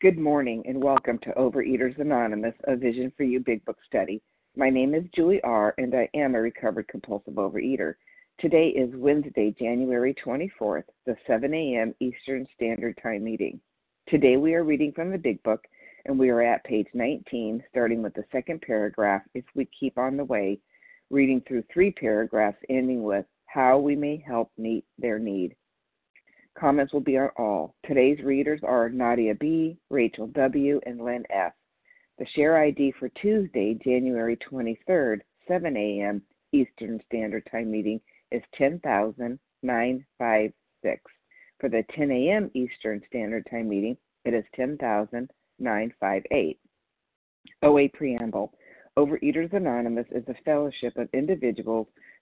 Good morning and welcome to Overeaters Anonymous, a Vision for You Big Book study. My name is Julie R., and I am a recovered compulsive overeater. Today is Wednesday, January 24th, the 7 a.m. Eastern Standard Time meeting. Today we are reading from the Big Book, and we are at page 19, starting with the second paragraph, If We Keep on the Way, reading through three paragraphs ending with How We May Help Meet Their Need. Comments will be on all. Today's readers are Nadia B., Rachel W., and Lynn F. The share ID for Tuesday, January 23rd, 7 a.m. Eastern Standard Time meeting is 10,956. For the 10 a.m. Eastern Standard Time meeting, it is 10,958. OA Preamble Overeaters Anonymous is a fellowship of individuals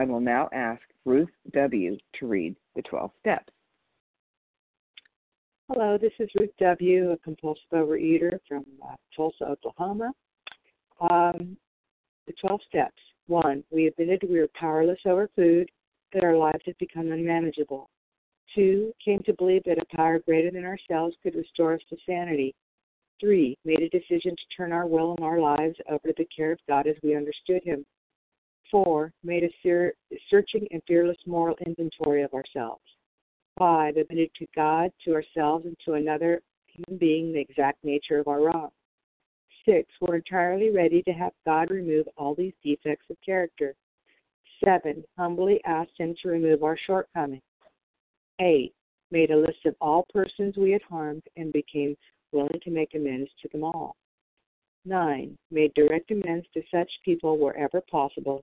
I will now ask Ruth W. to read the 12 steps. Hello, this is Ruth W., a compulsive overeater from uh, Tulsa, Oklahoma. Um, the 12 steps. One, we admitted we were powerless over food, that our lives had become unmanageable. Two, came to believe that a power greater than ourselves could restore us to sanity. Three, made a decision to turn our will and our lives over to the care of God as we understood Him. Four, made a ser- searching and fearless moral inventory of ourselves. Five, admitted to God, to ourselves, and to another human being the exact nature of our wrong. Six, we're entirely ready to have God remove all these defects of character. Seven, humbly asked Him to remove our shortcomings. Eight, made a list of all persons we had harmed and became willing to make amends to them all. 9. Made direct amends to such people wherever possible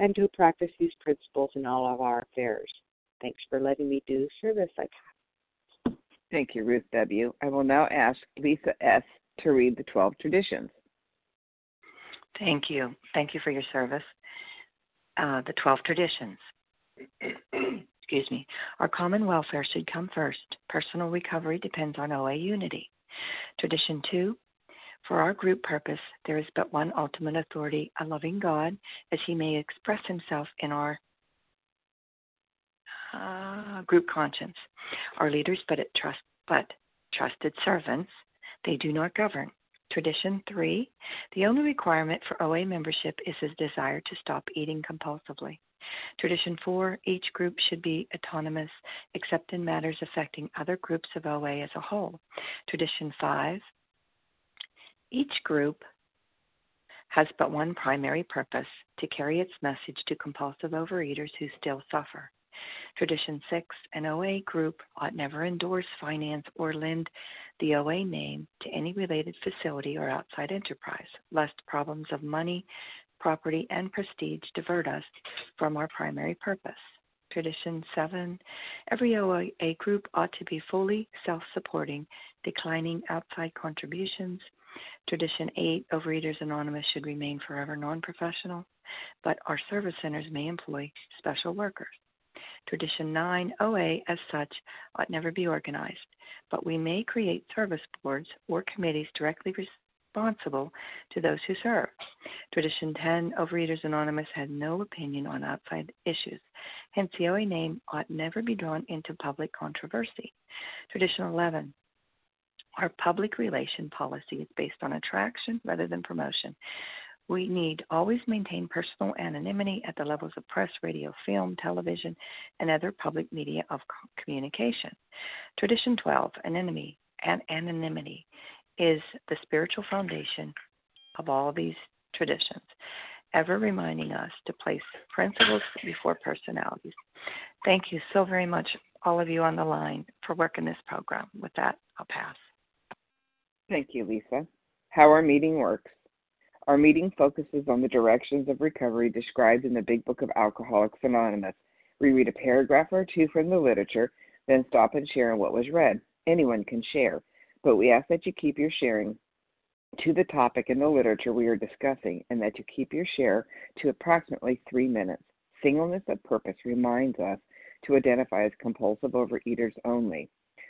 and to practice these principles in all of our affairs. Thanks for letting me do service like Thank you, Ruth W. I will now ask Lisa S. to read the 12 traditions. Thank you. Thank you for your service. Uh, the 12 traditions. Excuse me. Our common welfare should come first. Personal recovery depends on OA unity. Tradition 2 for our group purpose, there is but one ultimate authority, a loving God, as he may express himself in our uh, group conscience. Our leaders, but, trust, but trusted servants, they do not govern. Tradition three the only requirement for OA membership is his desire to stop eating compulsively. Tradition four each group should be autonomous except in matters affecting other groups of OA as a whole. Tradition five each group has but one primary purpose to carry its message to compulsive overeaters who still suffer. Tradition 6 An OA group ought never endorse, finance, or lend the OA name to any related facility or outside enterprise, lest problems of money, property, and prestige divert us from our primary purpose. Tradition 7 Every OA group ought to be fully self supporting, declining outside contributions Tradition 8 Overeaters Anonymous should remain forever non professional, but our service centers may employ special workers. Tradition 9 OA, as such, ought never be organized, but we may create service boards or committees directly responsible to those who serve. Tradition 10 Overeaters Anonymous had no opinion on outside issues. Hence, the OA name ought never be drawn into public controversy. Tradition 11 Our public relation policy is based on attraction rather than promotion. We need always maintain personal anonymity at the levels of press, radio, film, television, and other public media of communication. Tradition 12, anonymity, and anonymity is the spiritual foundation of all these traditions, ever reminding us to place principles before personalities. Thank you so very much, all of you on the line, for working this program. With that, I'll pass. Thank you, Lisa. How our meeting works. Our meeting focuses on the directions of recovery described in the Big Book of Alcoholics Anonymous. We read a paragraph or two from the literature, then stop and share what was read. Anyone can share, but we ask that you keep your sharing to the topic in the literature we are discussing and that you keep your share to approximately three minutes. Singleness of purpose reminds us to identify as compulsive overeaters only.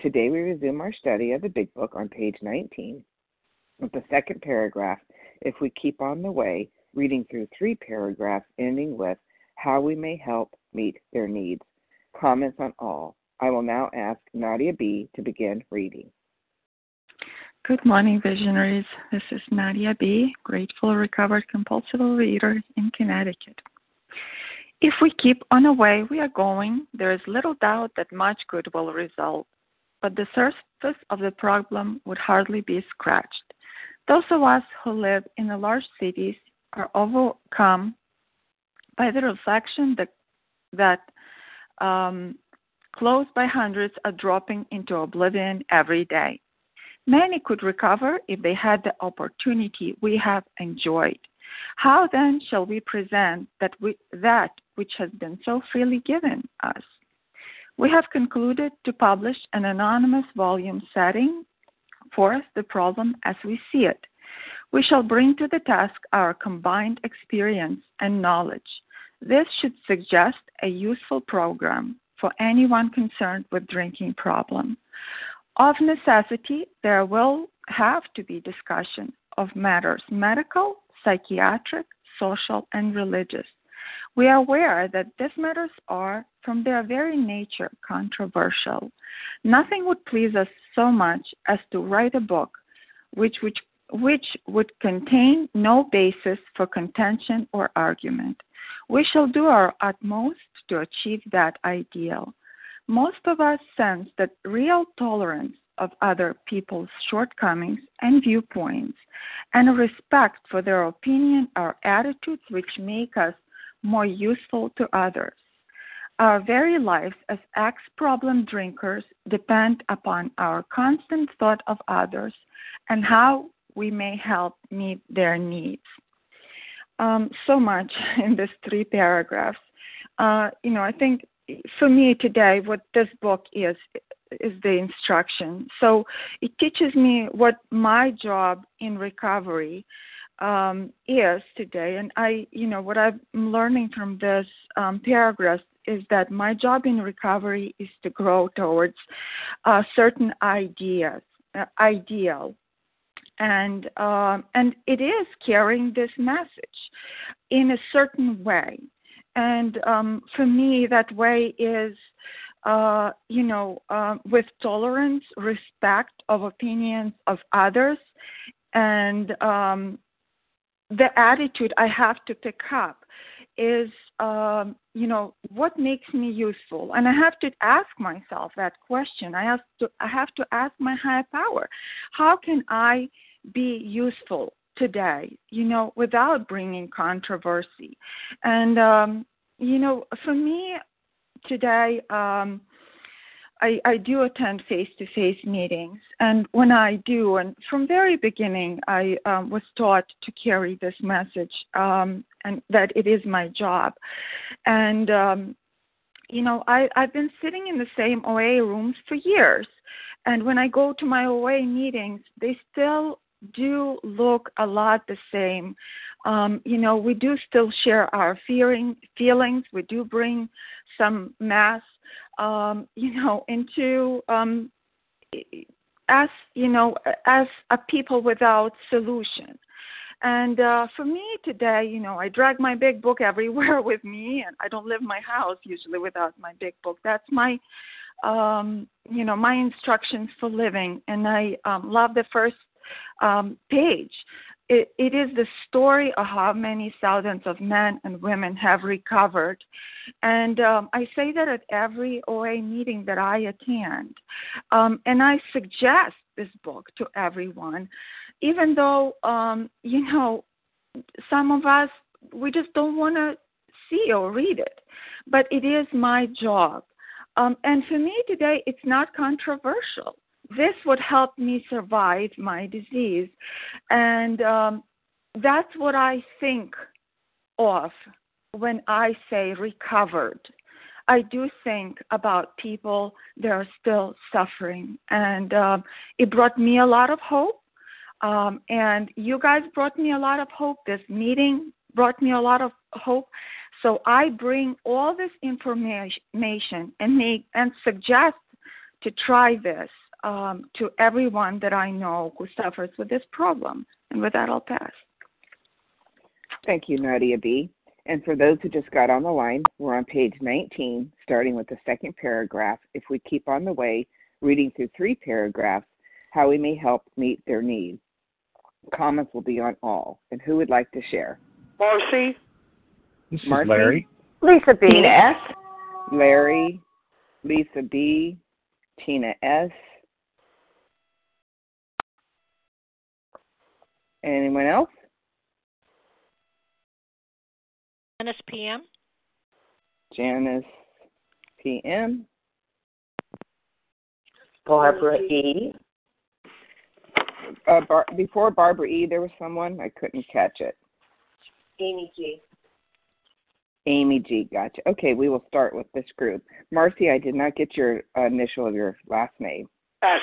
Today we resume our study of the Big Book on page 19 with the second paragraph if we keep on the way, reading through three paragraphs ending with how we may help meet their needs. Comments on all. I will now ask Nadia B. to begin reading. Good morning, visionaries. This is Nadia B., grateful recovered compulsive reader in Connecticut. If we keep on the way we are going, there is little doubt that much good will result, but the surface of the problem would hardly be scratched. Those of us who live in the large cities are overcome by the reflection that, that um, close by hundreds are dropping into oblivion every day. Many could recover if they had the opportunity we have enjoyed. How then shall we present that, we, that which has been so freely given us? We have concluded to publish an anonymous volume setting forth the problem as we see it. We shall bring to the task our combined experience and knowledge. This should suggest a useful program for anyone concerned with drinking problem. Of necessity, there will have to be discussion of matters medical, psychiatric, social, and religious. We are aware that these matters are, from their very nature, controversial. Nothing would please us so much as to write a book which, which, which would contain no basis for contention or argument. We shall do our utmost to achieve that ideal. Most of us sense that real tolerance of other people's shortcomings and viewpoints and respect for their opinion are attitudes which make us more useful to others. Our very lives as ex problem drinkers depend upon our constant thought of others and how we may help meet their needs. Um, so much in these three paragraphs. Uh, you know, I think for me today, what this book is, is the instruction. So it teaches me what my job in recovery um, is today. And I, you know, what I'm learning from this um, paragraph is that my job in recovery is to grow towards uh, certain ideas, uh, ideal, and um, and it is carrying this message in a certain way. And um, for me, that way is. Uh, you know, uh, with tolerance, respect of opinions of others, and um, the attitude I have to pick up is, um, you know, what makes me useful, and I have to ask myself that question. I have to, I have to ask my higher power, how can I be useful today? You know, without bringing controversy, and um, you know, for me today. Um, I, I do attend face-to-face meetings, and when I do, and from very beginning, I um, was taught to carry this message, um, and that it is my job. And um, you know, I, I've been sitting in the same OA rooms for years, and when I go to my OA meetings, they still do look a lot the same. Um, you know, we do still share our feeling, feelings. We do bring some mass um, you know, into um, as you know, as a people without solution. And uh, for me today, you know, I drag my big book everywhere with me, and I don't leave my house usually without my big book. That's my, um, you know, my instructions for living. And I um, love the first um, page it, it is the story of how many thousands of men and women have recovered. And um, I say that at every OA meeting that I attend. Um, and I suggest this book to everyone, even though, um, you know, some of us, we just don't want to see or read it. But it is my job. Um, and for me today, it's not controversial this would help me survive my disease. And um, that's what I think of when I say recovered. I do think about people that are still suffering. And um, it brought me a lot of hope. Um, and you guys brought me a lot of hope. This meeting brought me a lot of hope. So I bring all this information and make and suggest to try this um, to everyone that I know who suffers with this problem. And with that, I'll pass. Thank you, Nadia B. And for those who just got on the line, we're on page 19, starting with the second paragraph. If we keep on the way, reading through three paragraphs, how we may help meet their needs. Comments will be on all. And who would like to share? Marcy. This is Marcy? Larry. Lisa B. Tina S. Larry, Lisa B, Tina S, Anyone else? Janice PM. Janice PM. Barbara E. Uh, Bar- before Barbara E, there was someone I couldn't catch it. Amy G. Amy G. Gotcha. Okay, we will start with this group. Marcy, I did not get your uh, initial of your last name. S.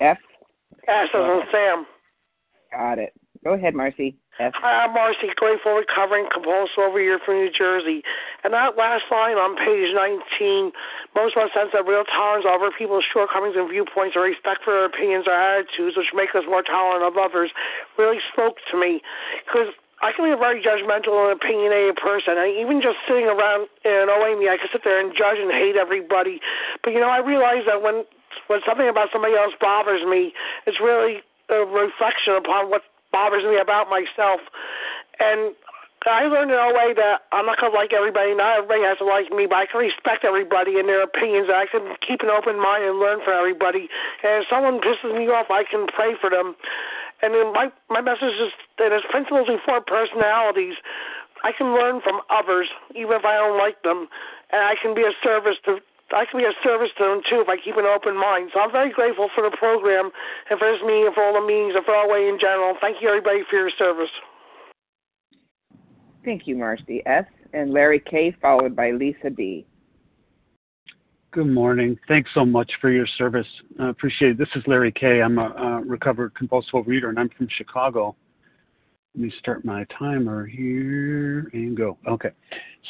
F. S as in Sam. Got it. Go ahead, Marcy. F. Hi, I'm Marcy, grateful, recovering, compulsive over here from New Jersey. And that last line on page 19, most of us sense that real tolerance over people's shortcomings and viewpoints or respect for their opinions or attitudes, which make us more tolerant of others, really spoke to me. Because I can be a very judgmental and opinionated person. And even just sitting around in an OA meeting, I could sit there and judge and hate everybody. But, you know, I realize that when when something about somebody else bothers me, it's really a reflection upon what bothers me about myself. And I learned in a way that I'm not gonna like everybody. Not everybody has to like me, but I can respect everybody and their opinions. I can keep an open mind and learn from everybody. And if someone pisses me off, I can pray for them. And then my my message is that as principles before personalities, I can learn from others, even if I don't like them, and I can be a service to I can be a service to them too if I keep an open mind. So I'm very grateful for the program and for this meeting and for all the meetings and for OA in general. Thank you everybody for your service. Thank you, Marcy S. And Larry K. followed by Lisa B. Good morning. Thanks so much for your service. I appreciate it. This is Larry K. I'm a, a recovered compulsive reader, and I'm from Chicago. Let me start my timer here and go. Okay.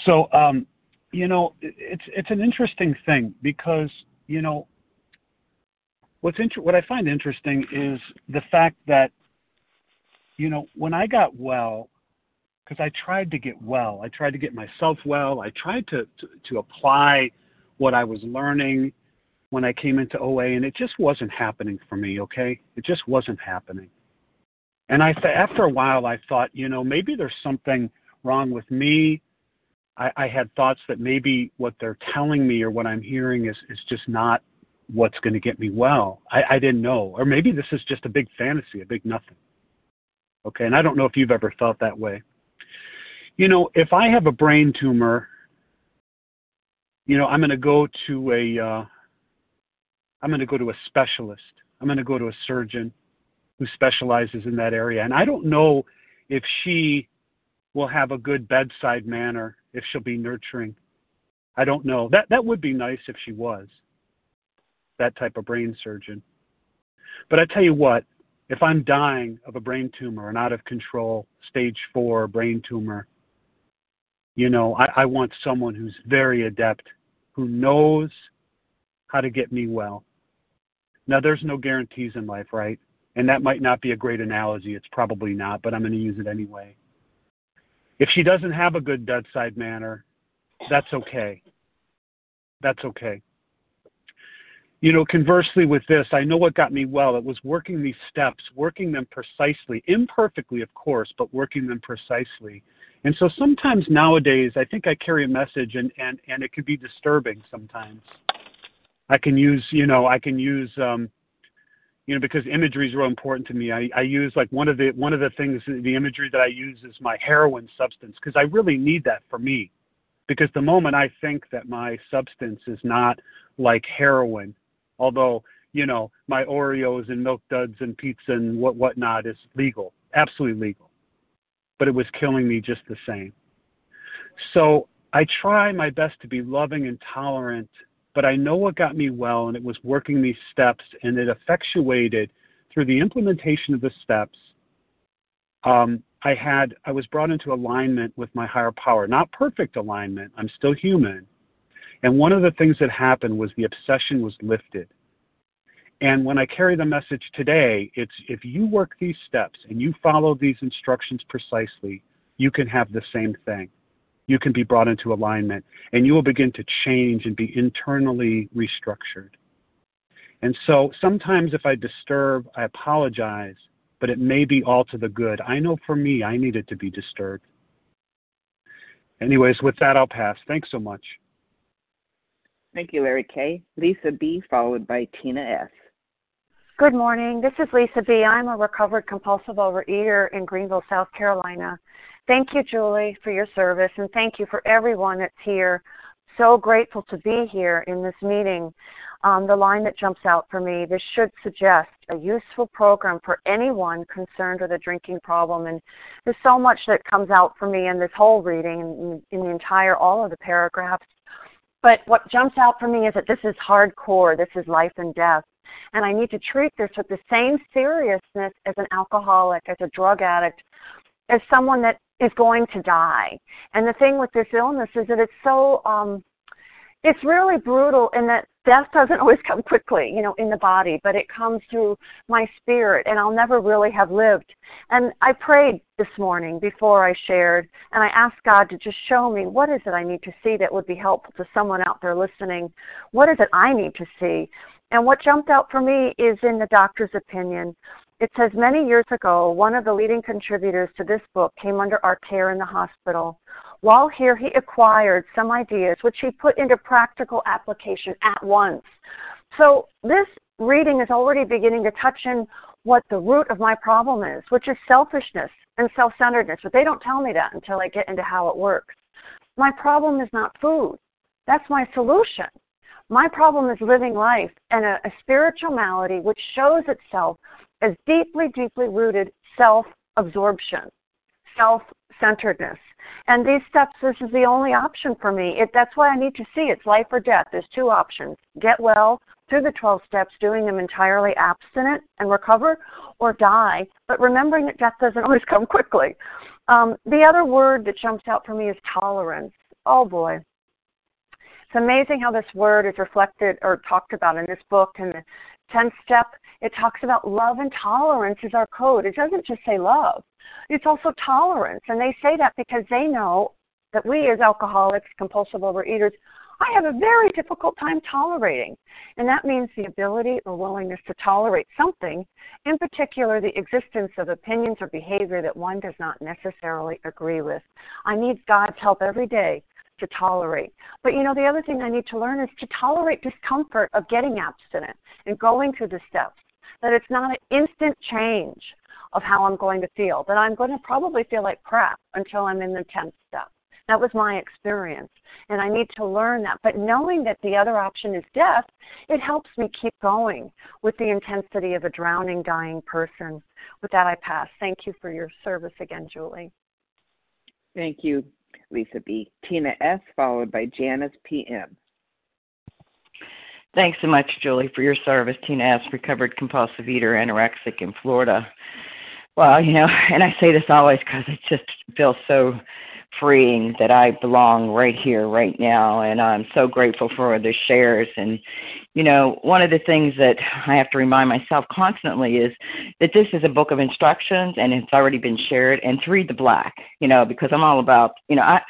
So, um, you know, it's it's an interesting thing because you know what's inter- what I find interesting is the fact that you know when I got well, because I tried to get well, I tried to get myself well, I tried to, to to apply what I was learning when I came into OA, and it just wasn't happening for me. Okay, it just wasn't happening. And I, th- after a while, I thought, you know, maybe there's something wrong with me I, I had thoughts that maybe what they're telling me or what I'm hearing is, is just not what's going to get me well. I, I didn't know. Or maybe this is just a big fantasy, a big nothing. Okay, and I don't know if you've ever felt that way. You know, if I have a brain tumor, you know, I'm going to go to a, uh, I'm going to go to a specialist. I'm going to go to a surgeon who specializes in that area. And I don't know if she will have a good bedside manner, if she'll be nurturing. I don't know. That that would be nice if she was that type of brain surgeon. But I tell you what, if I'm dying of a brain tumor, an out of control stage four brain tumor, you know, I, I want someone who's very adept, who knows how to get me well. Now, there's no guarantees in life, right? And that might not be a great analogy. It's probably not, but I'm going to use it anyway. If she doesn't have a good bedside manner, that's okay. That's okay. You know, conversely with this, I know what got me well. It was working these steps, working them precisely, imperfectly, of course, but working them precisely. And so sometimes nowadays, I think I carry a message, and and and it can be disturbing sometimes. I can use, you know, I can use, um, you know, because imagery is real important to me. I, I use like one of the one of the things, the imagery that I use is my heroin substance because I really need that for me. Because the moment I think that my substance is not like heroin, although you know my Oreos and milk duds and pizza and what whatnot is legal, absolutely legal, but it was killing me just the same. So I try my best to be loving and tolerant, but I know what got me well, and it was working these steps, and it effectuated through the implementation of the steps. Um, I had I was brought into alignment with my higher power, not perfect alignment. I'm still human, and one of the things that happened was the obsession was lifted. And when I carry the message today, it's if you work these steps and you follow these instructions precisely, you can have the same thing. You can be brought into alignment and you will begin to change and be internally restructured. And so sometimes if I disturb, I apologize, but it may be all to the good. I know for me, I needed to be disturbed. Anyways, with that, I'll pass. Thanks so much. Thank you, Larry K. Lisa B., followed by Tina S. Good morning. This is Lisa B. I'm a recovered compulsive overeater in Greenville, South Carolina. Thank you, Julie, for your service, and thank you for everyone that's here. So grateful to be here in this meeting. Um, the line that jumps out for me this should suggest a useful program for anyone concerned with a drinking problem. And there's so much that comes out for me in this whole reading, in, in the entire, all of the paragraphs. But what jumps out for me is that this is hardcore. This is life and death. And I need to treat this with the same seriousness as an alcoholic, as a drug addict, as someone that is going to die. And the thing with this illness is that it's so um it's really brutal in that death doesn't always come quickly, you know, in the body, but it comes through my spirit, and I'll never really have lived. And I prayed this morning before I shared, and I asked God to just show me what is it I need to see that would be helpful to someone out there listening. What is it I need to see? And what jumped out for me is in the doctor's opinion. It says many years ago, one of the leading contributors to this book came under our care in the hospital. While here, he acquired some ideas which he put into practical application at once. So this reading is already beginning to touch in what the root of my problem is, which is selfishness and self centeredness. But they don't tell me that until I get into how it works. My problem is not food, that's my solution. My problem is living life and a, a spiritual malady which shows itself as deeply, deeply rooted self absorption, self centeredness. And these steps, this is the only option for me. It, that's why I need to see it's life or death. There's two options get well through the 12 steps, doing them entirely abstinent and recover, or die, but remembering that death doesn't always come quickly. Um, the other word that jumps out for me is tolerance. Oh boy. It's amazing how this word is reflected or talked about in this book and the 10th step it talks about love and tolerance is our code. It doesn't just say love, it's also tolerance. And they say that because they know that we, as alcoholics, compulsive overeaters, I have a very difficult time tolerating. And that means the ability or willingness to tolerate something, in particular, the existence of opinions or behavior that one does not necessarily agree with. I need God's help every day to tolerate. But you know, the other thing I need to learn is to tolerate discomfort of getting abstinent and going through the steps that it's not an instant change of how I'm going to feel, that I'm going to probably feel like crap until I'm in the 10th step. That was my experience. And I need to learn that. But knowing that the other option is death, it helps me keep going with the intensity of a drowning, dying person. With that, I pass. Thank you for your service again, Julie. Thank you, Lisa B. Tina S., followed by Janice P.M. Thanks so much, Julie, for your service. Tina S., recovered compulsive eater, anorexic in Florida. Well, you know, and I say this always because it just feels so freeing that I belong right here, right now, and I'm so grateful for the shares. And you know, one of the things that I have to remind myself constantly is that this is a book of instructions, and it's already been shared. And to read the black, you know, because I'm all about, you know, I.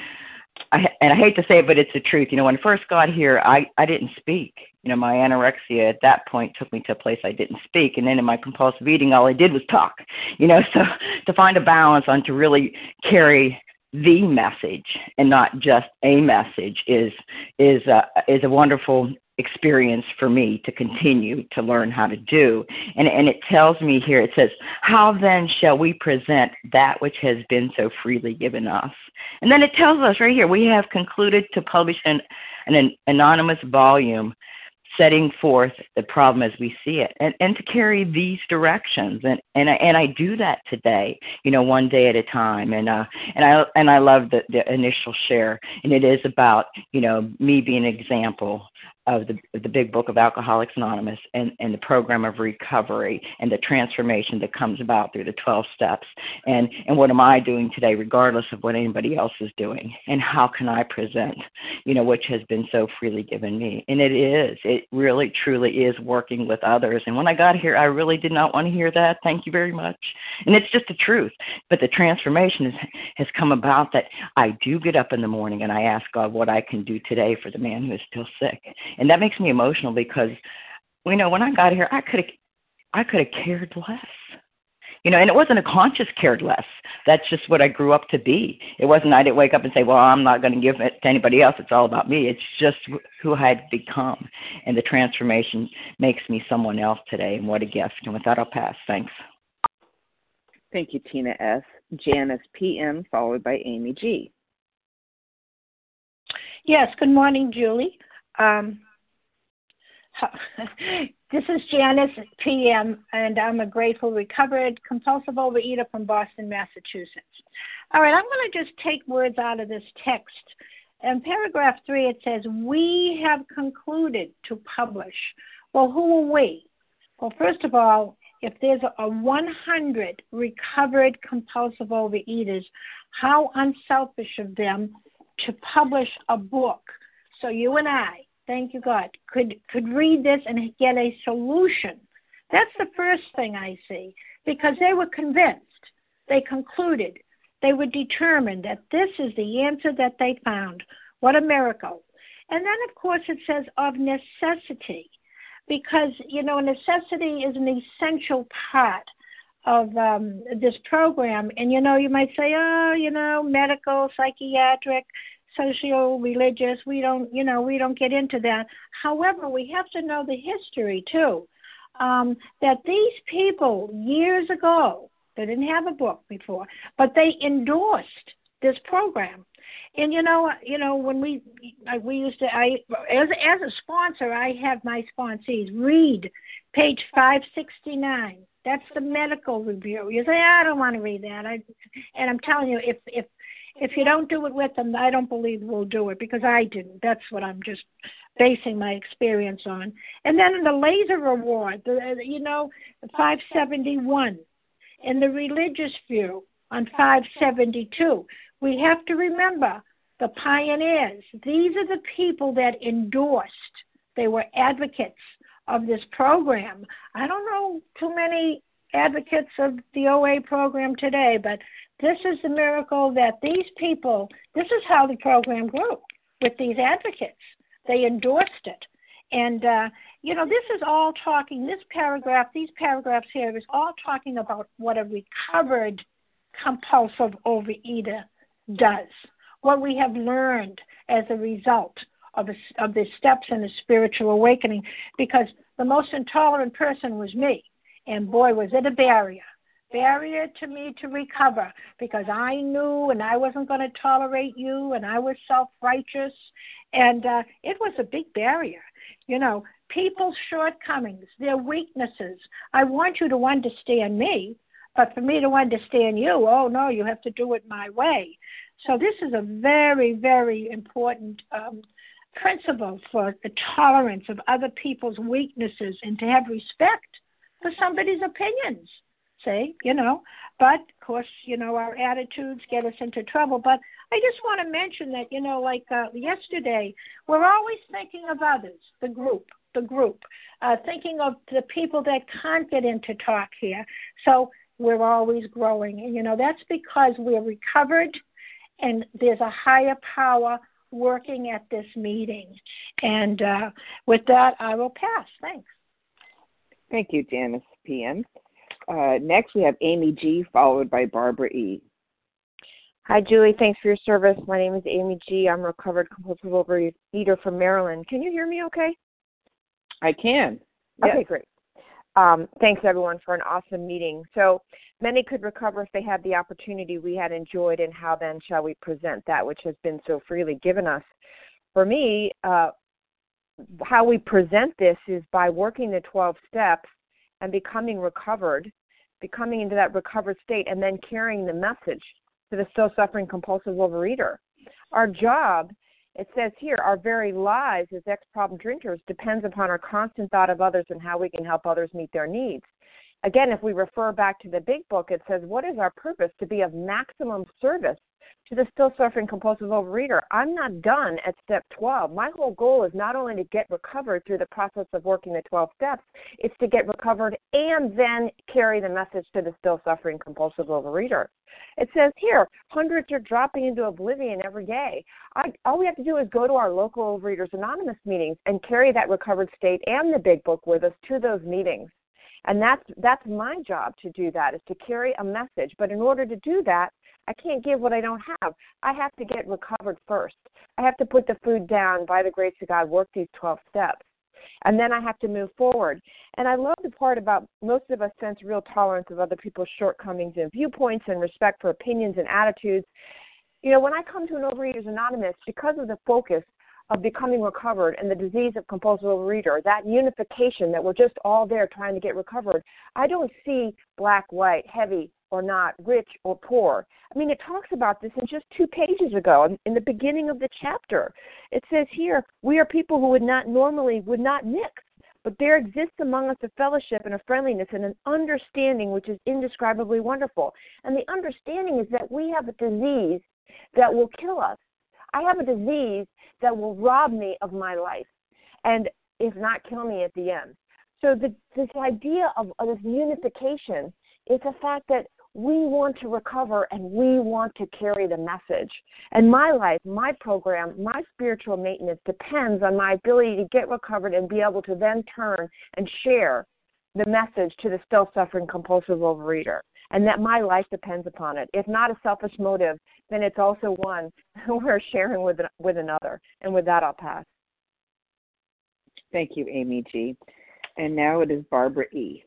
I, and I hate to say it, but it's the truth. You know, when I first got here, I I didn't speak. You know, my anorexia at that point took me to a place I didn't speak, and then in my compulsive eating, all I did was talk. You know, so to find a balance on to really carry the message and not just a message is is a, is a wonderful experience for me to continue to learn how to do. And, and it tells me here, it says, How then shall we present that which has been so freely given us? And then it tells us right here, we have concluded to publish an, an anonymous volume setting forth the problem as we see it and, and to carry these directions. And and I, and I do that today you know one day at a time. And uh and I and I love the the initial share. And it is about you know me being an example of the, the big book of Alcoholics Anonymous and, and the program of recovery and the transformation that comes about through the 12 steps. And, and what am I doing today, regardless of what anybody else is doing? And how can I present, you know, which has been so freely given me? And it is, it really, truly is working with others. And when I got here, I really did not want to hear that. Thank you very much. And it's just the truth. But the transformation has, has come about that I do get up in the morning and I ask God what I can do today for the man who is still sick and that makes me emotional because you know when I got here I could have I could have cared less. You know, and it wasn't a conscious cared less. That's just what I grew up to be. It wasn't I didn't wake up and say, "Well, I'm not going to give it to anybody else. It's all about me." It's just who I had become, and the transformation makes me someone else today. And what a gift! And with that, I'll pass. Thanks. Thank you, Tina S. Janice P.M. followed by Amy G. Yes. Good morning, Julie. Um, this is Janice PM, and I'm a grateful, recovered, compulsive overeater from Boston, Massachusetts. All right, I'm going to just take words out of this text. In paragraph three, it says, We have concluded to publish. Well, who are we? Well, first of all, if there's a 100 recovered compulsive overeaters, how unselfish of them to publish a book. So you and I, thank you God, could could read this and get a solution. That's the first thing I see because they were convinced, they concluded, they were determined that this is the answer that they found. What a miracle. And then of course it says of necessity because you know necessity is an essential part of um, this program. And you know, you might say, oh, you know, medical, psychiatric, social religious we don't you know we don't get into that. However we have to know the history too um, that these people years ago they didn't have a book before but they endorsed this program. And you know you know when we we used to i as as a sponsor i have my sponsees read page 569 that's the medical review. You say i don't want to read that. I and i'm telling you if if if you don't do it with them, I don't believe we'll do it because I didn't. That's what I'm just basing my experience on. And then the Lasker Award, the, you know, 571, and the religious view on 572. We have to remember the pioneers. These are the people that endorsed. They were advocates of this program. I don't know too many advocates of the OA program today, but this is the miracle that these people, this is how the program grew with these advocates. They endorsed it. And, uh, you know, this is all talking, this paragraph, these paragraphs here is all talking about what a recovered compulsive overeater does, what we have learned as a result of, a, of the steps in the spiritual awakening, because the most intolerant person was me. And boy, was it a barrier barrier to me to recover because I knew and I wasn't going to tolerate you and I was self righteous. And uh, it was a big barrier. You know, people's shortcomings, their weaknesses. I want you to understand me, but for me to understand you, oh no, you have to do it my way. So this is a very, very important um, principle for the tolerance of other people's weaknesses and to have respect for somebody's opinions. See, you know, but of course, you know, our attitudes get us into trouble. But I just want to mention that, you know, like uh, yesterday, we're always thinking of others, the group, the group, uh, thinking of the people that can't get into talk here. So we're always growing. And, you know, that's because we're recovered and there's a higher power working at this meeting. And uh, with that, I will pass. Thanks. Thank you, Janice PM. Uh, next, we have Amy G, followed by Barbara E. Hi, Julie. Thanks for your service. My name is Amy G. I'm a recovered compulsive overeater from Maryland. Can you hear me okay? I can. Yes. Okay, great. Um, thanks, everyone, for an awesome meeting. So, many could recover if they had the opportunity we had enjoyed, and how then shall we present that which has been so freely given us? For me, uh, how we present this is by working the 12 steps and becoming recovered, becoming into that recovered state, and then carrying the message to the still suffering compulsive overeater. Our job, it says here, our very lives as ex problem drinkers depends upon our constant thought of others and how we can help others meet their needs. Again, if we refer back to the big book, it says, What is our purpose? To be of maximum service to the still suffering compulsive overeater. I'm not done at step 12. My whole goal is not only to get recovered through the process of working the 12 steps, it's to get recovered and then carry the message to the still suffering compulsive overeater. It says here, hundreds are dropping into oblivion every day. I, all we have to do is go to our local Overeaters Anonymous meetings and carry that recovered state and the big book with us to those meetings. And that's that's my job to do that is to carry a message. But in order to do that, I can't give what I don't have. I have to get recovered first. I have to put the food down by the grace of God, work these 12 steps. And then I have to move forward. And I love the part about most of us sense real tolerance of other people's shortcomings and viewpoints and respect for opinions and attitudes. You know, when I come to an Overeaters Anonymous, because of the focus of becoming recovered and the disease of compulsive overeater, that unification that we're just all there trying to get recovered, I don't see black, white, heavy, or not, rich or poor. I mean, it talks about this in just two pages ago in the beginning of the chapter. It says here, we are people who would not normally would not mix, but there exists among us a fellowship and a friendliness and an understanding which is indescribably wonderful. And the understanding is that we have a disease that will kill us. I have a disease that will rob me of my life and if not kill me at the end. So the, this idea of, of this unification is the fact that we want to recover and we want to carry the message. And my life, my program, my spiritual maintenance depends on my ability to get recovered and be able to then turn and share the message to the still suffering compulsive overeater. And that my life depends upon it. If not a selfish motive, then it's also one we're sharing with with another. And with that, I'll pass. Thank you, Amy G. And now it is Barbara E.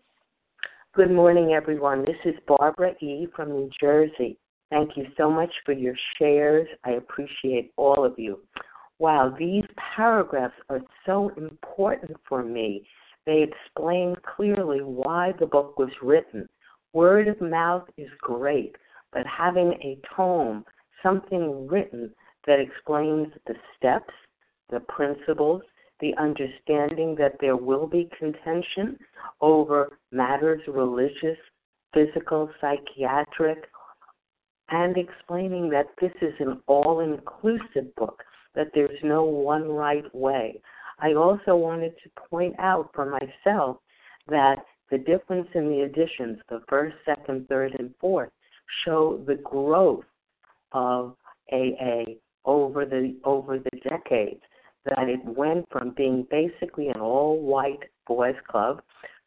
Good morning, everyone. This is Barbara E. from New Jersey. Thank you so much for your shares. I appreciate all of you. Wow, these paragraphs are so important for me. They explain clearly why the book was written. Word of mouth is great, but having a tome, something written that explains the steps, the principles, the understanding that there will be contention over matters religious, physical, psychiatric, and explaining that this is an all inclusive book, that there's no one right way. I also wanted to point out for myself that the difference in the editions, the first, second, third, and fourth, show the growth of AA over the over the decades that it went from being basically an all white boys club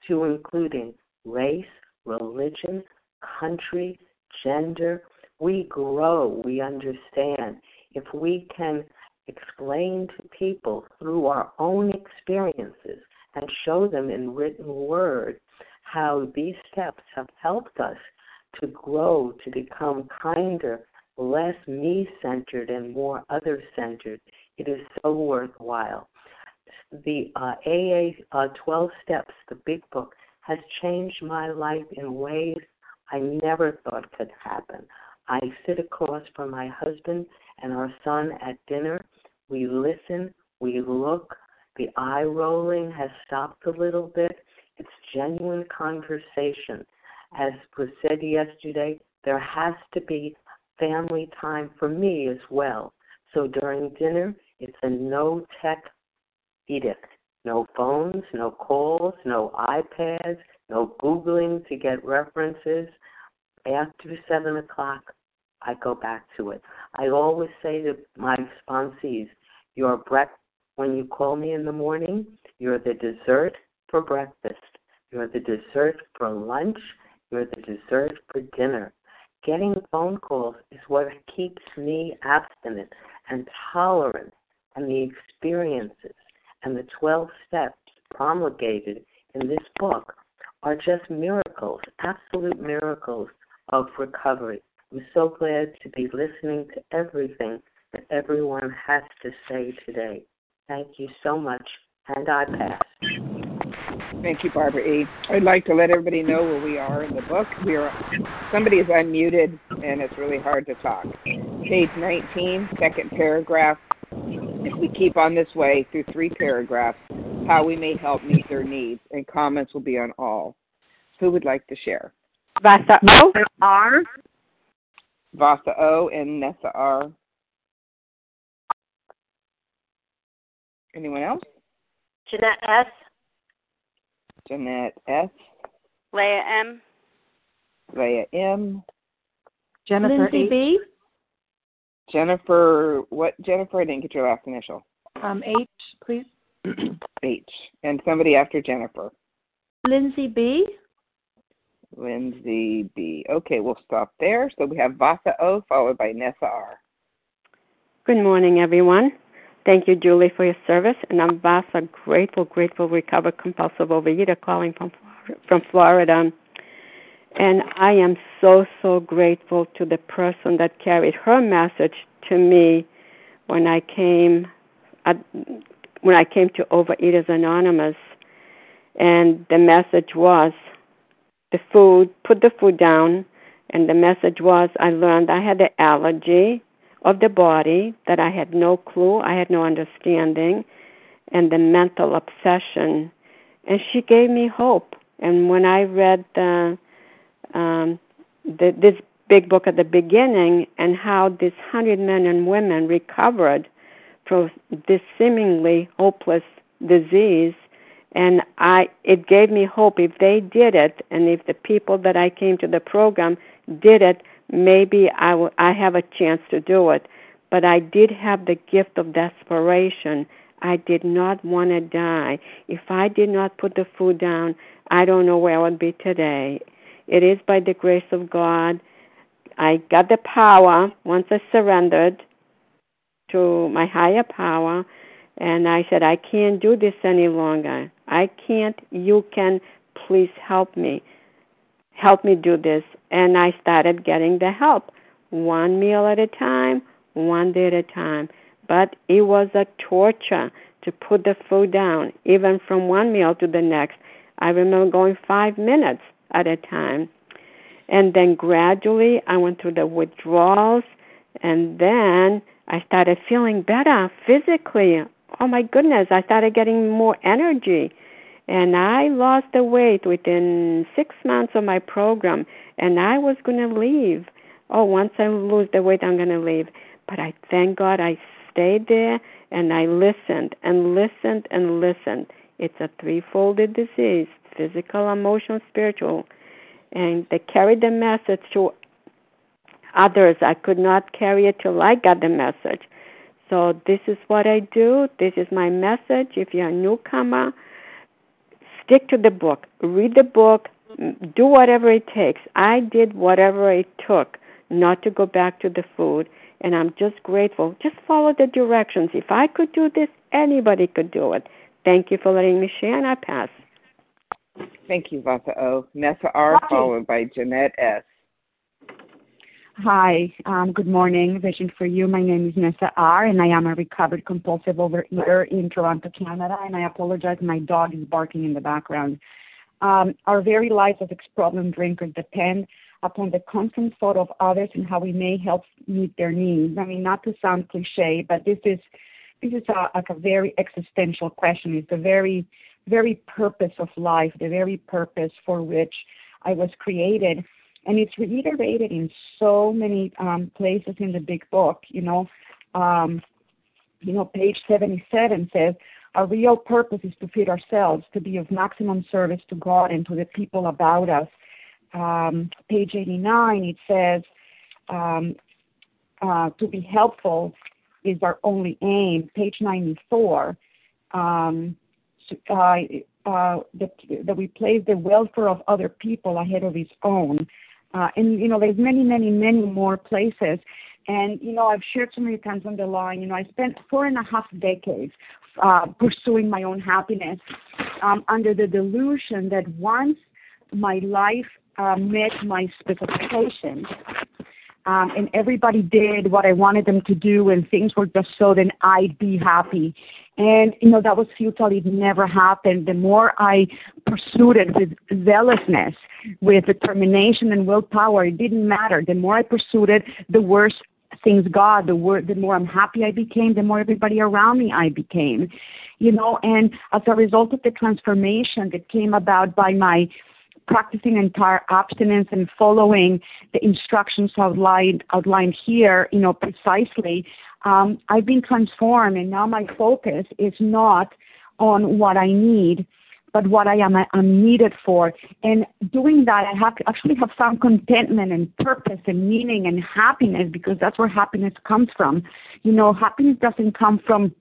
to including race, religion, country, gender. We grow, we understand. If we can explain to people through our own experiences and show them in written word how these steps have helped us to grow, to become kinder, less me centered, and more other centered. It is so worthwhile. The uh, AA uh, 12 Steps, the big book, has changed my life in ways I never thought could happen. I sit across from my husband and our son at dinner. We listen, we look. The eye rolling has stopped a little bit. It's genuine conversation. As was said yesterday, there has to be family time for me as well. So during dinner, it's a no tech edict. No phones, no calls, no iPads, no Googling to get references. After 7 o'clock, I go back to it. I always say to my sponsees, your breakfast, when you call me in the morning, you're the dessert for breakfast. You're the dessert for lunch. You're the dessert for dinner. Getting phone calls is what keeps me abstinent and tolerant, and the experiences and the 12 steps promulgated in this book are just miracles, absolute miracles of recovery. I'm so glad to be listening to everything that everyone has to say today. Thank you so much, and I pass. Thank you, Barbara E. I'd like to let everybody know where we are in the book. We are somebody is unmuted, and it's really hard to talk. Page 19, second paragraph. If we keep on this way through three paragraphs, how we may help meet their needs, and comments will be on all. Who would like to share? Vasa O. R. Vasa O and Nessa R. Anyone else? Jeanette S. Jeanette S. Leah M. Leah M. Jennifer Lindsay H. B. Jennifer, what? Jennifer, I didn't get your last initial. Um, H, please. H. And somebody after Jennifer. Lindsay B. Lindsay B. Okay, we'll stop there. So we have Vasa O followed by Nessa R. Good morning, everyone. Thank you, Julie, for your service. And I'm Vasa, grateful, grateful, recovered compulsive overeater calling from from Florida. And I am so, so grateful to the person that carried her message to me when I came at, when I came to Overeaters Anonymous. And the message was the food, put the food down. And the message was I learned I had the allergy of the body that I had no clue, I had no understanding, and the mental obsession. And she gave me hope. And when I read the, um, the this big book at the beginning and how these hundred men and women recovered from this seemingly hopeless disease, and I it gave me hope if they did it, and if the people that I came to the program did it, maybe I, w- I have a chance to do it. But I did have the gift of desperation. I did not want to die. If I did not put the food down, I don't know where I would be today. It is by the grace of God. I got the power once I surrendered to my higher power, and I said, I can't do this any longer. I can't. You can please help me. Help me do this. And I started getting the help, one meal at a time, one day at a time. But it was a torture to put the food down, even from one meal to the next. I remember going five minutes at a time. And then gradually I went through the withdrawals, and then I started feeling better physically. Oh my goodness, I started getting more energy. And I lost the weight within six months of my program, and I was going to leave. Oh, once I lose the weight, I'm going to leave. But I thank God I stayed there and I listened and listened and listened. It's a threefolded disease physical, emotional, spiritual. And they carried the message to others. I could not carry it till I got the message. So this is what I do. This is my message. If you're a newcomer, stick to the book. Read the book. Mm, do whatever it takes. I did whatever it took not to go back to the food. And I'm just grateful. Just follow the directions. If I could do this, anybody could do it. Thank you for letting me share, and I pass. Thank you, Vasa O. Nessa R, followed by Jeanette S. Hi, um, good morning. Vision for you. My name is Nessa R, and I am a recovered compulsive overeater in Toronto, Canada. And I apologize, my dog is barking in the background. Um, our very lives as ex-problem drinkers depend upon the constant thought of others and how we may help meet their needs. I mean, not to sound cliche, but this is this is a, like a very existential question. It's a very very purpose of life, the very purpose for which I was created and it's reiterated in so many um, places in the big book. You know, um, you know, page 77 says our real purpose is to feed ourselves, to be of maximum service to God and to the people about us. Um, page 89 it says um, uh, to be helpful is our only aim. Page 94. Um, uh, uh, that, that we place the welfare of other people ahead of his own. Uh, and you know, there's many, many, many more places. And you know, I've shared so many times on the line. You know, I spent four and a half decades uh, pursuing my own happiness um, under the delusion that once my life uh, met my specifications, Um, and everybody did what I wanted them to do, and things were just so, then I'd be happy. And you know that was futile; it never happened. The more I pursued it with zealousness, with determination and willpower, it didn't matter. The more I pursued it, the worse things got. The, wor- the more I'm happy I became, the more everybody around me I became. You know, and as a result of the transformation that came about by my practicing entire abstinence and following the instructions outlined outlined here, you know, precisely, um, I've been transformed, and now my focus is not on what I need, but what I am I'm needed for. And doing that, I have actually have found contentment and purpose and meaning and happiness because that's where happiness comes from. You know, happiness doesn't come from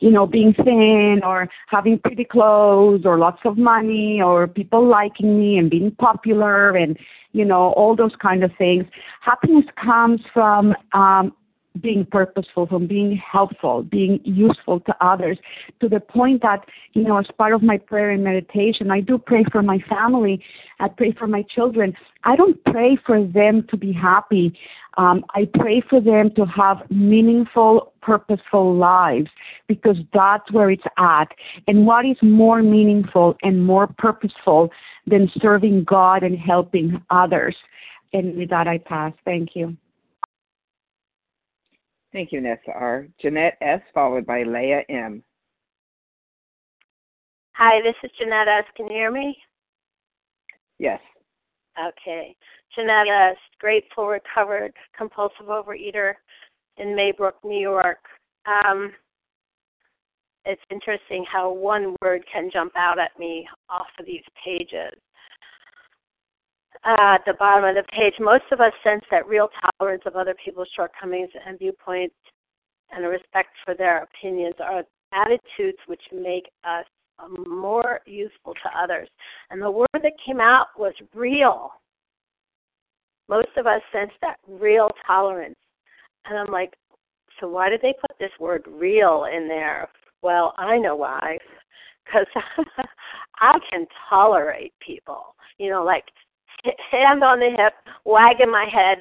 you know, being thin or having pretty clothes or lots of money or people liking me and being popular and, you know, all those kind of things. Happiness comes from um, being purposeful, from being helpful, being useful to others, to the point that, you know, as part of my prayer and meditation, I do pray for my family. I pray for my children. I don't pray for them to be happy. Um, I pray for them to have meaningful, purposeful lives because that's where it's at. And what is more meaningful and more purposeful than serving God and helping others? And with that, I pass. Thank you. Thank you, Nessa R. Jeanette S., followed by Leah M. Hi, this is Jeanette S. Can you hear me? Yes. Okay. Jeanette S., grateful, recovered, compulsive overeater in Maybrook, New York. Um, it's interesting how one word can jump out at me off of these pages at the bottom of the page, most of us sense that real tolerance of other people's shortcomings and viewpoints and a respect for their opinions are attitudes which make us more useful to others. And the word that came out was real. Most of us sense that real tolerance. And I'm like, so why did they put this word real in there? Well, I know why. Because I can tolerate people. You know, like hand on the hip, wagging my head,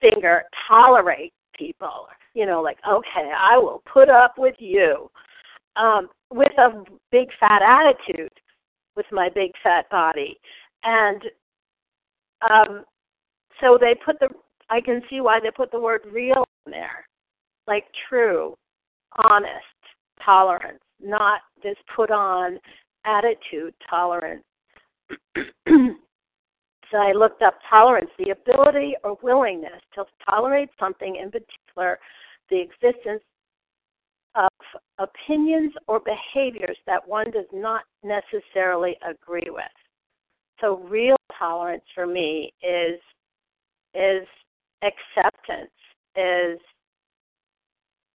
finger, tolerate people. You know, like, okay, I will put up with you. Um, with a big fat attitude, with my big fat body. And um, so they put the, I can see why they put the word real in there. Like true, honest, tolerance, not this put on attitude tolerance. So I looked up tolerance, the ability or willingness to tolerate something, in particular, the existence of opinions or behaviors that one does not necessarily agree with. So real tolerance for me is is acceptance, is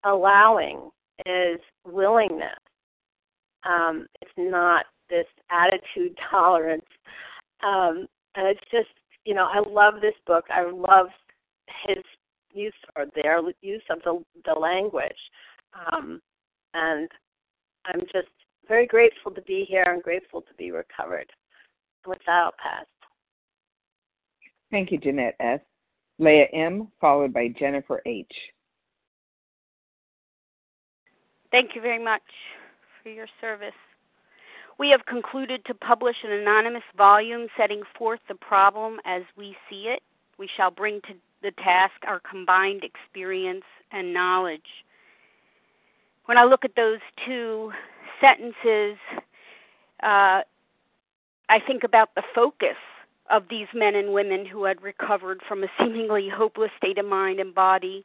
allowing, is willingness. Um, it's not this attitude tolerance. Um, and it's just you know I love this book. I love his use or their use of the the language, um, and I'm just very grateful to be here and grateful to be recovered. With that, I'll pass. Thank you, Jeanette S. Leah M., followed by Jennifer H. Thank you very much for your service. We have concluded to publish an anonymous volume setting forth the problem as we see it. We shall bring to the task our combined experience and knowledge. When I look at those two sentences, uh, I think about the focus of these men and women who had recovered from a seemingly hopeless state of mind and body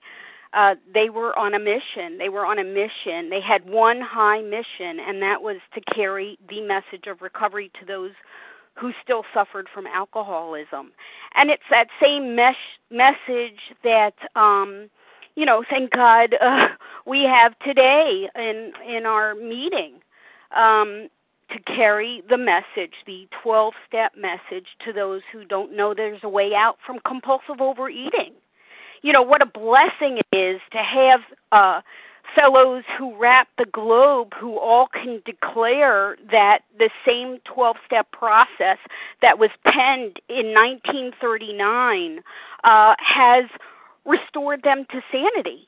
uh, they were on a mission. They were on a mission. They had one high mission, and that was to carry the message of recovery to those who still suffered from alcoholism. And it's that same mesh- message that, um, you know, thank God uh, we have today in in our meeting. Um, to carry the message, the 12 step message to those who don't know there's a way out from compulsive overeating you know what a blessing it is to have uh fellows who wrap the globe who all can declare that the same 12 step process that was penned in 1939 uh, has restored them to sanity.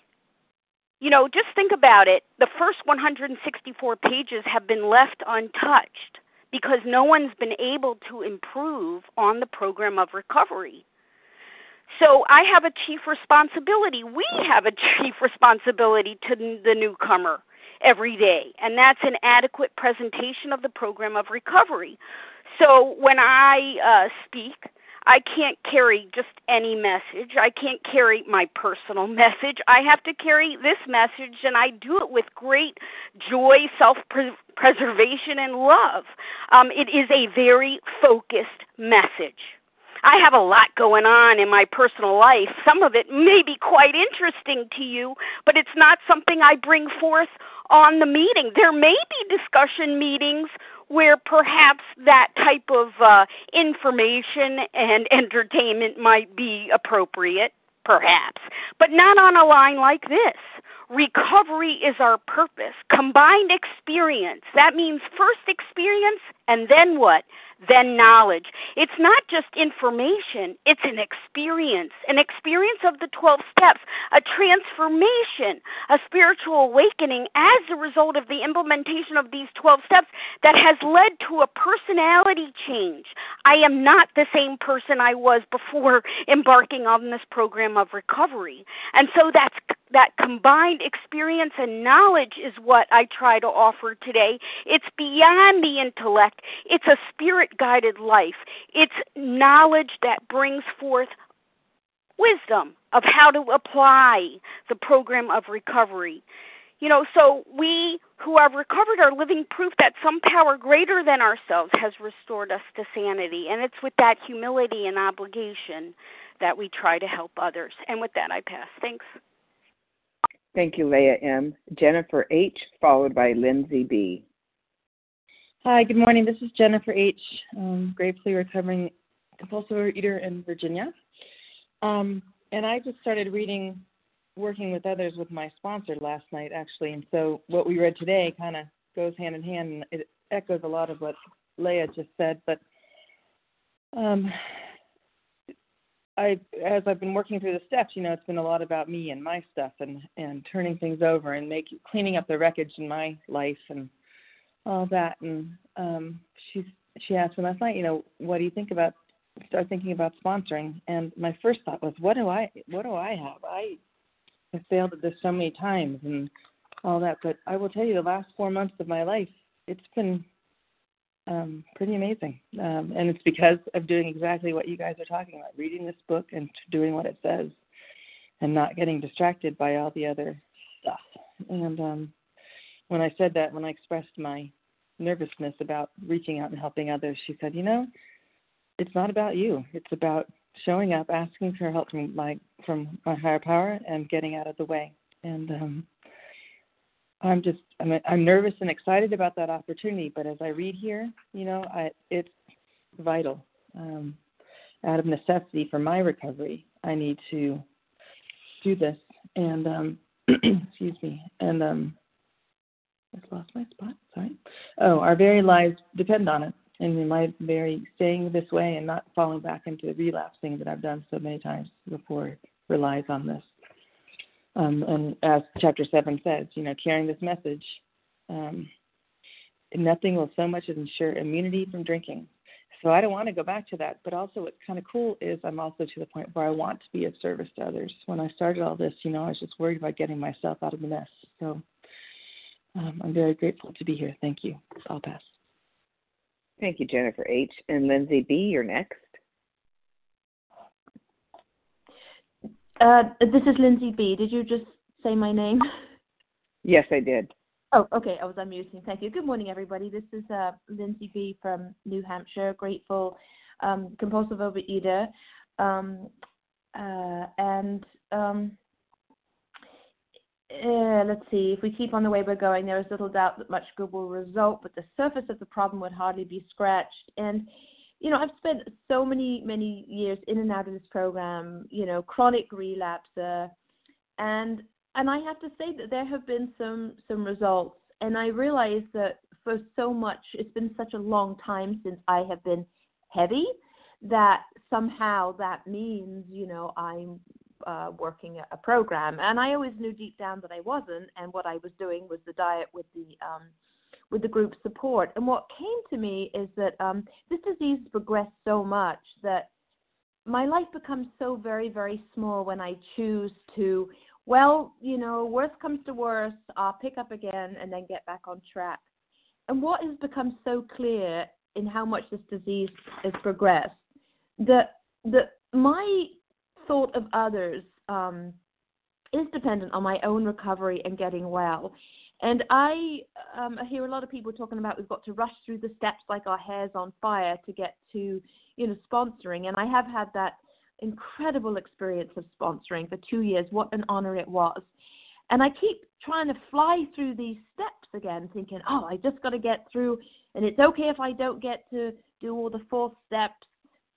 You know, just think about it. The first 164 pages have been left untouched because no one's been able to improve on the program of recovery. So I have a chief responsibility. We have a chief responsibility to the newcomer every day, and that's an adequate presentation of the program of recovery. So when I uh, speak, I can't carry just any message. I can't carry my personal message. I have to carry this message, and I do it with great joy, self preservation, and love. Um, it is a very focused message. I have a lot going on in my personal life. Some of it may be quite interesting to you, but it's not something I bring forth on the meeting. There may be discussion meetings where perhaps that type of uh, information and entertainment might be appropriate, perhaps, but not on a line like this. Recovery is our purpose. Combined experience. That means first experience and then what? Then knowledge. It's not just information, it's an experience, an experience of the 12 steps, a transformation, a spiritual awakening as a result of the implementation of these 12 steps that has led to a personality change. I am not the same person I was before embarking on this program of recovery. And so that's that combined experience and knowledge is what I try to offer today. It's beyond the intellect. It's a spirit guided life. It's knowledge that brings forth wisdom of how to apply the program of recovery. You know, so we who have recovered are living proof that some power greater than ourselves has restored us to sanity. And it's with that humility and obligation that we try to help others. And with that, I pass. Thanks. Thank you, Leah M. Jennifer H., followed by Lindsay B. Hi, good morning. This is Jennifer H., um, gratefully recovering compulsive eater in Virginia. Um, and I just started reading Working with Others with my sponsor last night, actually. And so what we read today kind of goes hand in hand, and it echoes a lot of what Leah just said. But um, I as I've been working through the steps, you know, it's been a lot about me and my stuff and and turning things over and making cleaning up the wreckage in my life and all that. And um, she she asked me last night, you know, what do you think about start thinking about sponsoring? And my first thought was, what do I what do I have? I have failed at this so many times and all that. But I will tell you, the last four months of my life, it's been um, pretty amazing. Um, and it's because of doing exactly what you guys are talking about reading this book and doing what it says and not getting distracted by all the other stuff. And um, when I said that, when I expressed my nervousness about reaching out and helping others, she said, You know, it's not about you. It's about showing up, asking for help from my from my higher power, and getting out of the way. And um, I'm just I'm I'm nervous and excited about that opportunity. But as I read here, you know, I, it's vital. Um, out of necessity for my recovery, I need to do this. And um, excuse me. And um, I lost my spot. Sorry. Oh, our very lives depend on it. and I very staying this way and not falling back into the relapsing that I've done so many times before relies on this. Um, and as chapter seven says, you know, carrying this message, um, nothing will so much as ensure immunity from drinking. So I don't want to go back to that. But also, what's kind of cool is I'm also to the point where I want to be of service to others. When I started all this, you know, I was just worried about getting myself out of the mess. So um, I'm very grateful to be here. Thank you. I'll pass. Thank you, Jennifer H. And Lindsay B., you're next. Uh, this is Lindsay B. Did you just say my name? Yes, I did. Oh, okay. I was unmuting. Thank you. Good morning, everybody. This is uh, Lindsay B. from New Hampshire. Grateful, um, compulsive overeater, um, uh, and um, uh, let's see. If we keep on the way we're going, there is little doubt that much good will result, but the surface of the problem would hardly be scratched. And you know, I've spent so many, many years in and out of this program. You know, chronic relapser, and and I have to say that there have been some some results, and I realize that for so much, it's been such a long time since I have been heavy that somehow that means you know I'm uh, working a program, and I always knew deep down that I wasn't, and what I was doing was the diet with the um, with the group support. And what came to me is that um, this disease progressed so much that my life becomes so very very small when I choose to well, you know, worst comes to worst, I'll pick up again and then get back on track. And what has become so clear in how much this disease has progressed, that that my thought of others um, is dependent on my own recovery and getting well. And I, um, I hear a lot of people talking about we've got to rush through the steps like our hair's on fire to get to, you know, sponsoring. And I have had that incredible experience of sponsoring for two years. What an honor it was. And I keep trying to fly through these steps again, thinking, oh, I just got to get through, and it's okay if I don't get to do all the four steps,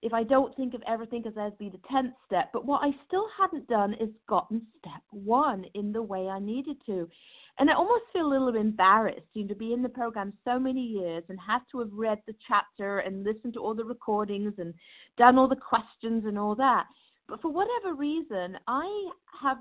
if I don't think of everything because there's be the tenth step. But what I still hadn't done is gotten step one in the way I needed to. And I almost feel a little embarrassed, you know, to be in the program so many years and have to have read the chapter and listened to all the recordings and done all the questions and all that. But for whatever reason, I have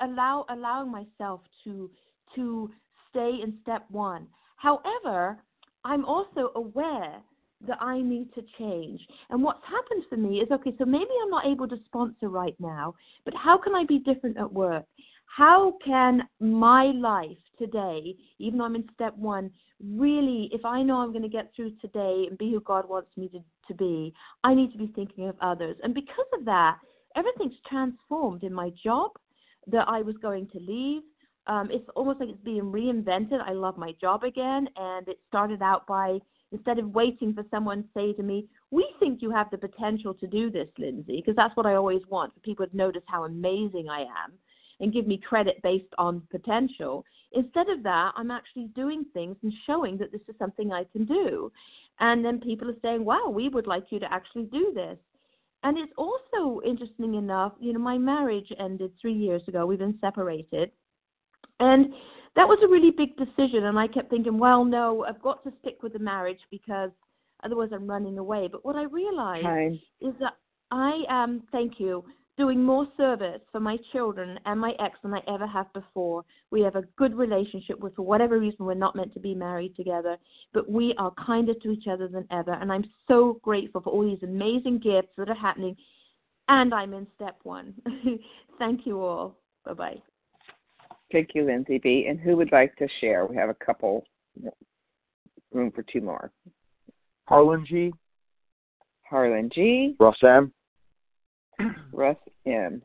allow allowing myself to to stay in step one. However, I'm also aware that I need to change. And what's happened for me is okay, so maybe I'm not able to sponsor right now, but how can I be different at work? how can my life today, even though I'm in step one, really, if I know I'm going to get through today and be who God wants me to, to be, I need to be thinking of others. And because of that, everything's transformed in my job that I was going to leave. Um, it's almost like it's being reinvented. I love my job again. And it started out by instead of waiting for someone to say to me, We think you have the potential to do this, Lindsay, because that's what I always want for people to notice how amazing I am and give me credit based on potential. Instead of that, I'm actually doing things and showing that this is something I can do. And then people are saying, wow, we would like you to actually do this. And it's also interesting enough, you know, my marriage ended three years ago. We've been separated. And that was a really big decision. And I kept thinking, well, no, I've got to stick with the marriage because otherwise I'm running away. But what I realized Hi. is that I am, thank you, doing more service for my children and my ex than I ever have before. We have a good relationship with, for whatever reason, we're not meant to be married together, but we are kinder to each other than ever. And I'm so grateful for all these amazing gifts that are happening. And I'm in step one. Thank you all. Bye bye. Thank you, Lindsay B. And who would like to share? We have a couple, room for two more. Harlan G. Harlan G. Russ M. Russ M.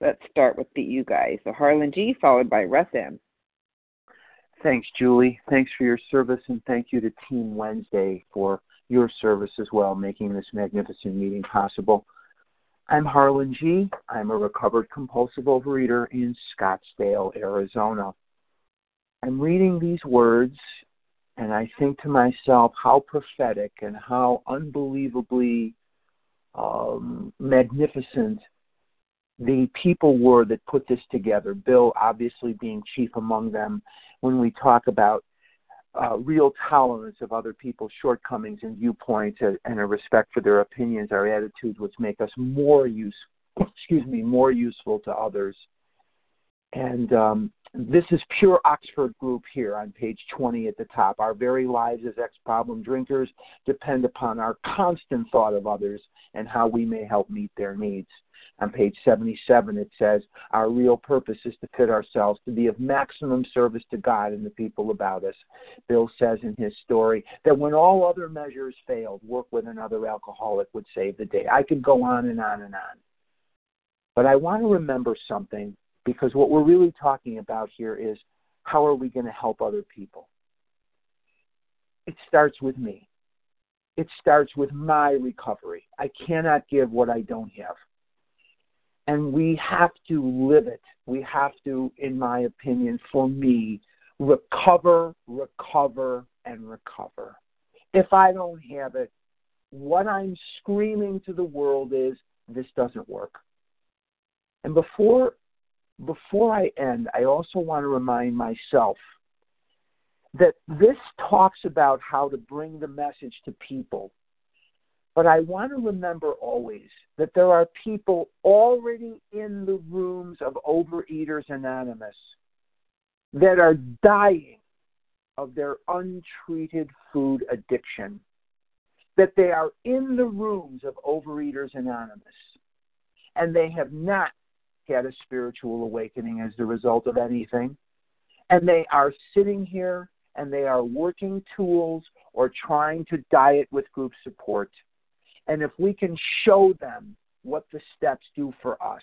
Let's start with the you guys. So Harlan G, followed by Russ M. Thanks, Julie. Thanks for your service, and thank you to Team Wednesday for your service as well, making this magnificent meeting possible. I'm Harlan G. I'm a recovered compulsive overeater in Scottsdale, Arizona. I'm reading these words and I think to myself how prophetic and how unbelievably um, magnificent the people were that put this together. Bill, obviously, being chief among them. When we talk about uh, real tolerance of other people's shortcomings and viewpoints and, and a respect for their opinions are attitudes which make us more use excuse me more useful to others and um, this is pure Oxford group here on page 20 at the top. Our very lives as ex problem drinkers depend upon our constant thought of others and how we may help meet their needs. On page 77, it says, Our real purpose is to fit ourselves to be of maximum service to God and the people about us. Bill says in his story that when all other measures failed, work with another alcoholic would save the day. I could go on and on and on. But I want to remember something because what we're really talking about here is how are we going to help other people? It starts with me. It starts with my recovery. I cannot give what I don't have. And we have to live it. We have to, in my opinion, for me, recover, recover, and recover. If I don't have it, what I'm screaming to the world is this doesn't work. And before before I end, I also want to remind myself that this talks about how to bring the message to people. But I want to remember always that there are people already in the rooms of Overeaters Anonymous that are dying of their untreated food addiction. That they are in the rooms of Overeaters Anonymous and they have not had a spiritual awakening as the result of anything. And they are sitting here and they are working tools or trying to diet with group support. And if we can show them what the steps do for us,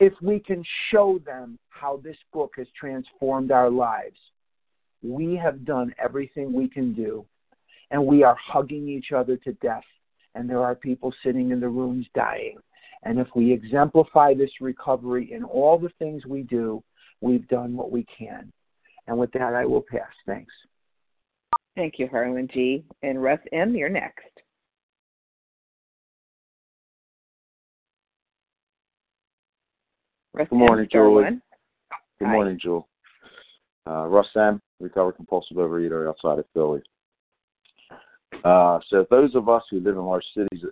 if we can show them how this book has transformed our lives, we have done everything we can do. And we are hugging each other to death. And there are people sitting in the rooms dying. And if we exemplify this recovery in all the things we do, we've done what we can. And with that, I will pass. Thanks. Thank you, Harlan G. And Russ M., you're next. Russ Good morning, M. Julie. Good Hi. morning, Jewel. Uh, Russ M., recovered compulsive overeater outside of Philly. Uh, so those of us who live in large cities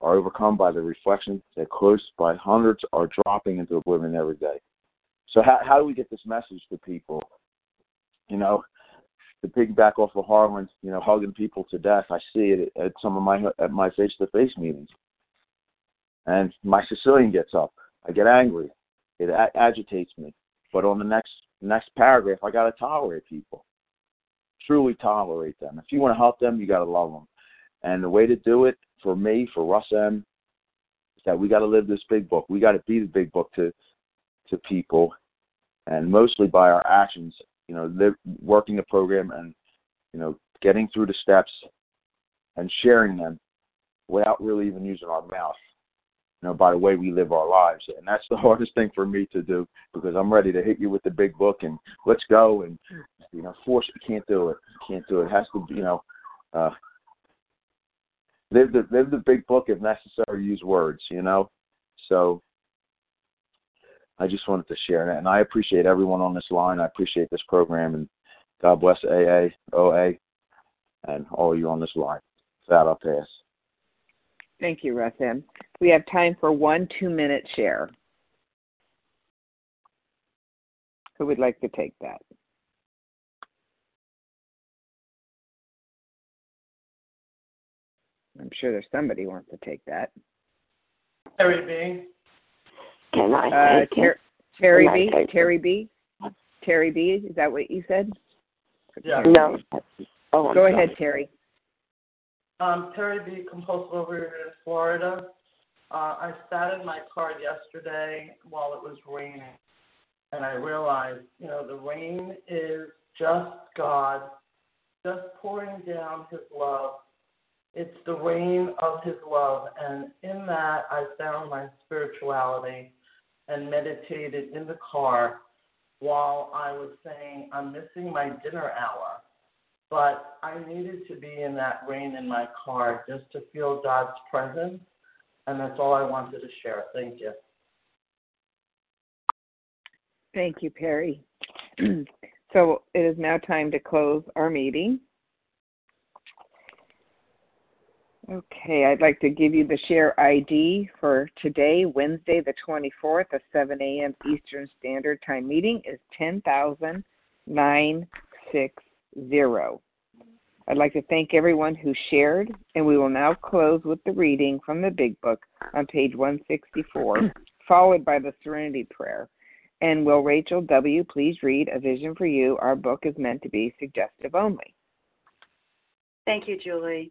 are overcome by the reflection that close by hundreds are dropping into oblivion every day. So how how do we get this message to people? You know, to piggyback off of Harlan, you know, hugging people to death. I see it at some of my at my face to face meetings, and my Sicilian gets up. I get angry. It a- agitates me. But on the next next paragraph, I got to tolerate people. Truly tolerate them. If you want to help them, you got to love them. And the way to do it for me, for Russ M, is that we got to live this big book. We got to be the big book to to people, and mostly by our actions. You know, working the program and you know getting through the steps and sharing them without really even using our mouth. You know, by the way we live our lives, and that's the hardest thing for me to do because I'm ready to hit you with the big book and let's go and you know force. You can't do it. Can't do it. It has to be. You know. Uh, live the live the big book if necessary use words you know so i just wanted to share that and i appreciate everyone on this line i appreciate this program and god bless aa oa and all you on this line that i'll pass Thank you, Russ M. We have time for one two minute share. Who would like to take that? I'm sure there's somebody who wants to take that. Terry B. Can I Uh, Ter- Terry Can I B. take it? Terry B. Terry B. Is that what you said? Yeah. No. Oh, I'm Go sorry. ahead, Terry. Um, Terry B. Compulsive Overeater in Florida. Uh, I sat in my car yesterday while it was raining, and I realized, you know, the rain is just God, just pouring down His love. It's the rain of His love, and in that I found my spirituality and meditated in the car while I was saying, I'm missing my dinner hour. But I needed to be in that rain in my car just to feel God's presence. And that's all I wanted to share. Thank you. Thank you, Perry. So it is now time to close our meeting. Okay, I'd like to give you the share ID for today, Wednesday, the 24th, at 7 a.m. Eastern Standard Time meeting is 10,960. I'd like to thank everyone who shared, and we will now close with the reading from the Big Book on page 164, followed by the Serenity Prayer. And will Rachel W. please read A Vision for You? Our book is meant to be suggestive only. Thank you, Julie